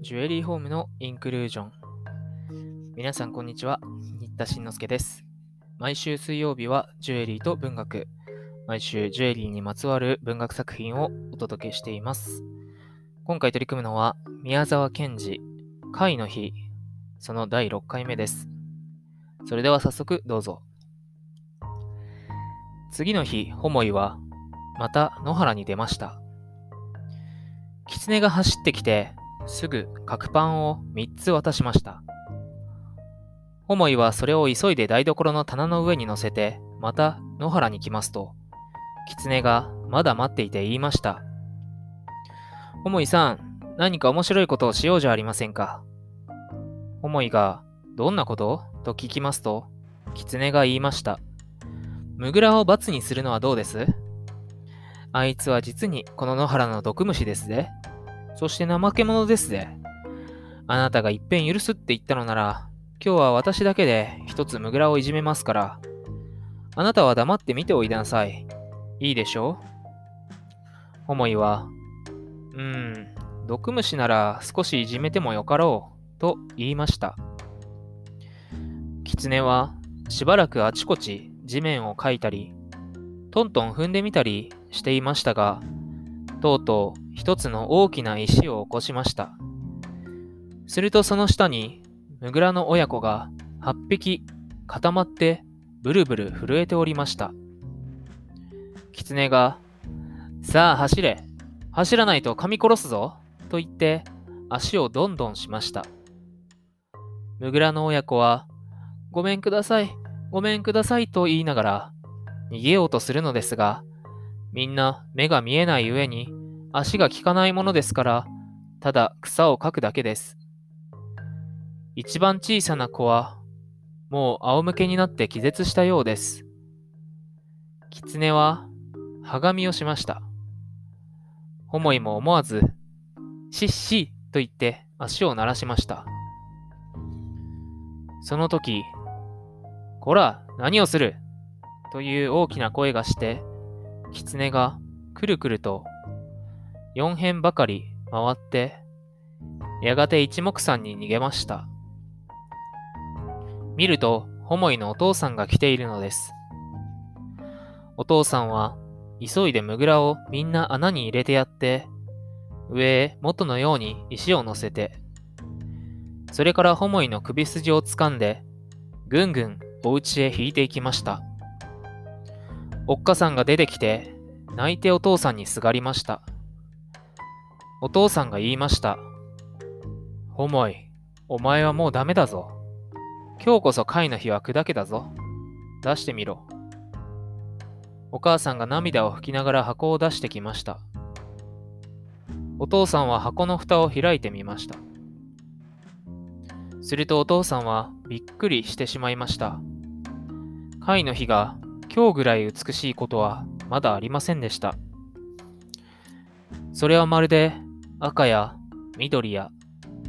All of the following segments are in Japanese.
ジュエリーホームのインクルージョン。皆さん、こんにちは。新田慎之介です。毎週水曜日はジュエリーと文学。毎週ジュエリーにまつわる文学作品をお届けしています。今回取り組むのは、宮沢賢治、会の日、その第6回目です。それでは早速どうぞ。次の日、ホモイは、また野原に出ました。狐が走ってきて、すぐ角パンを3つ渡しました。ホモイはそれを急いで台所の棚の上に乗せて、また野原に来ますと、狐がまだ待っていて言いました。ホモイさん、何か面白いことをしようじゃありませんか。ホモイが、どんなこと？と聞きますと、狐が言いました。ムグラを罰にするのはどうです？あいつは実にこの野原の毒虫ですぜ。そして怠け者ですぜ。あなたがいっぺん許すって言ったのなら、今日は私だけで一つムグラをいじめますから、あなたは黙って見ておいでなさい。いいでしょう？ホモイは、うーん、毒虫なら少しいじめてもよかろう、と言いました。狐はしばらくあちこち地面をかいたり、トントン踏んでみたりしていましたが、とうとう一つの大きな石を起こしました。するとその下に、ムグラの親子が8匹固まってブルブル震えておりました。狐が、さあ走れ走らないと噛み殺すぞと言って足をどんどんしました。ムグラの親子は、ごめんください、ごめんくださいと言いながら逃げようとするのですが、みんな目が見えない上に足が効かないものですから、ただ草をかくだけです。一番小さな子は、もう仰向けになって気絶したようです。狐は、はがみをしました。ホモイも思わず、しっしと言って足を鳴らしました。その時、こら、何をする？という大きな声がして、狐がくるくると4辺ばかり回って、やがて一目散に逃げました。見ると、ホモイのお父さんが来ているのです。お父さんは、急いでムグラをみんな穴に入れてやって、上へ元のように石を乗せて、それからホモイの首筋を掴んで、ぐんぐんお家へ引いていきました。おっかさんが出てきて、泣いてお父さんにすがりました。お父さんが言いました。ホモイ、お前はもうダメだぞ。今日こそ貝の日は砕けだぞ。出してみろ。お母さんが涙を拭きながら箱を出してきました。お父さんは箱の蓋を開いてみました。するとお父さんはびっくりしてしまいました。貝の日が今日ぐらい美しいことはまだありませんでした。それはまるで赤や緑や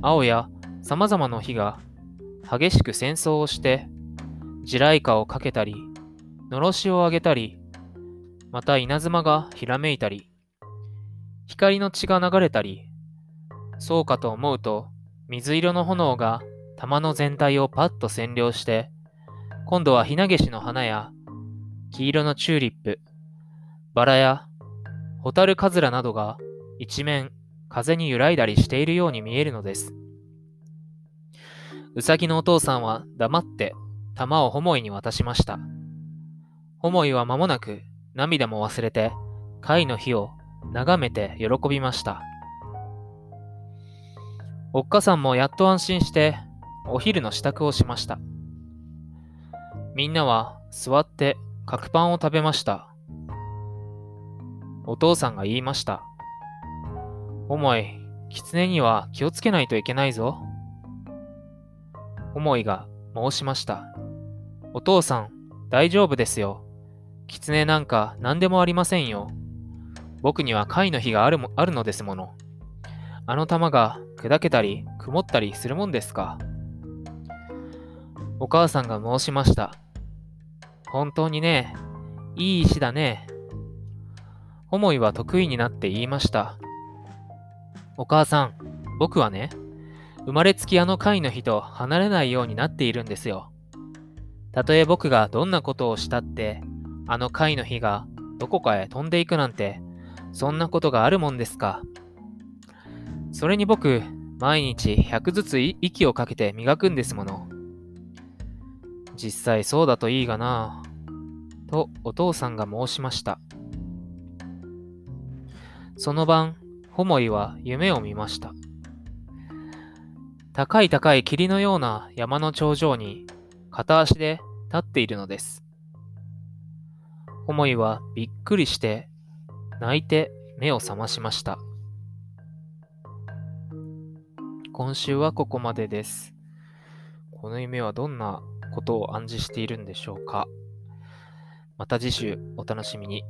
青や様々な火が激しく戦争をして地雷花をかけたりのろしを上げたりまた稲妻がひらめいたり光の血が流れたりそうかと思うと水色の炎が玉の全体をパッと占領して今度はひなげしの花や黄色のチューリップバラやホタルカズラなどが一面風に揺らいだりしているように見えるのです。うさぎのお父さんは黙って玉をホモイに渡しました。ホモイは間もなく涙も忘れて貝の火を眺めて喜びました。おっかさんもやっと安心してお昼の支度をしました。みんなは座って角パンを食べました。お父さんが言いました。思い、狐には気をつけないといけないぞ。思いが申しました。お父さん、大丈夫ですよ。狐なんか何でもありませんよ。僕には貝の日があるもあるのですもの。あの玉が砕けたり曇ったりするもんですか。お母さんが申しました。本当にね、いい石だね。思いは得意になって言いました。お母さん、僕はね、生まれつきあの階の日と離れないようになっているんですよ。たとえ僕がどんなことをしたって、あの階の日がどこかへ飛んでいくなんて、そんなことがあるもんですか。それに僕、毎日100ずつ息をかけて磨くんですもの。実際そうだといいがな、とお父さんが申しました。その晩、ホモイは夢を見ました。高い高い霧のような山の頂上に片足で立っているのです。ホモイはびっくりして泣いて目を覚ましました。今週はここまでです。この夢はどんなことを暗示しているんでしょうかまた次週お楽しみに。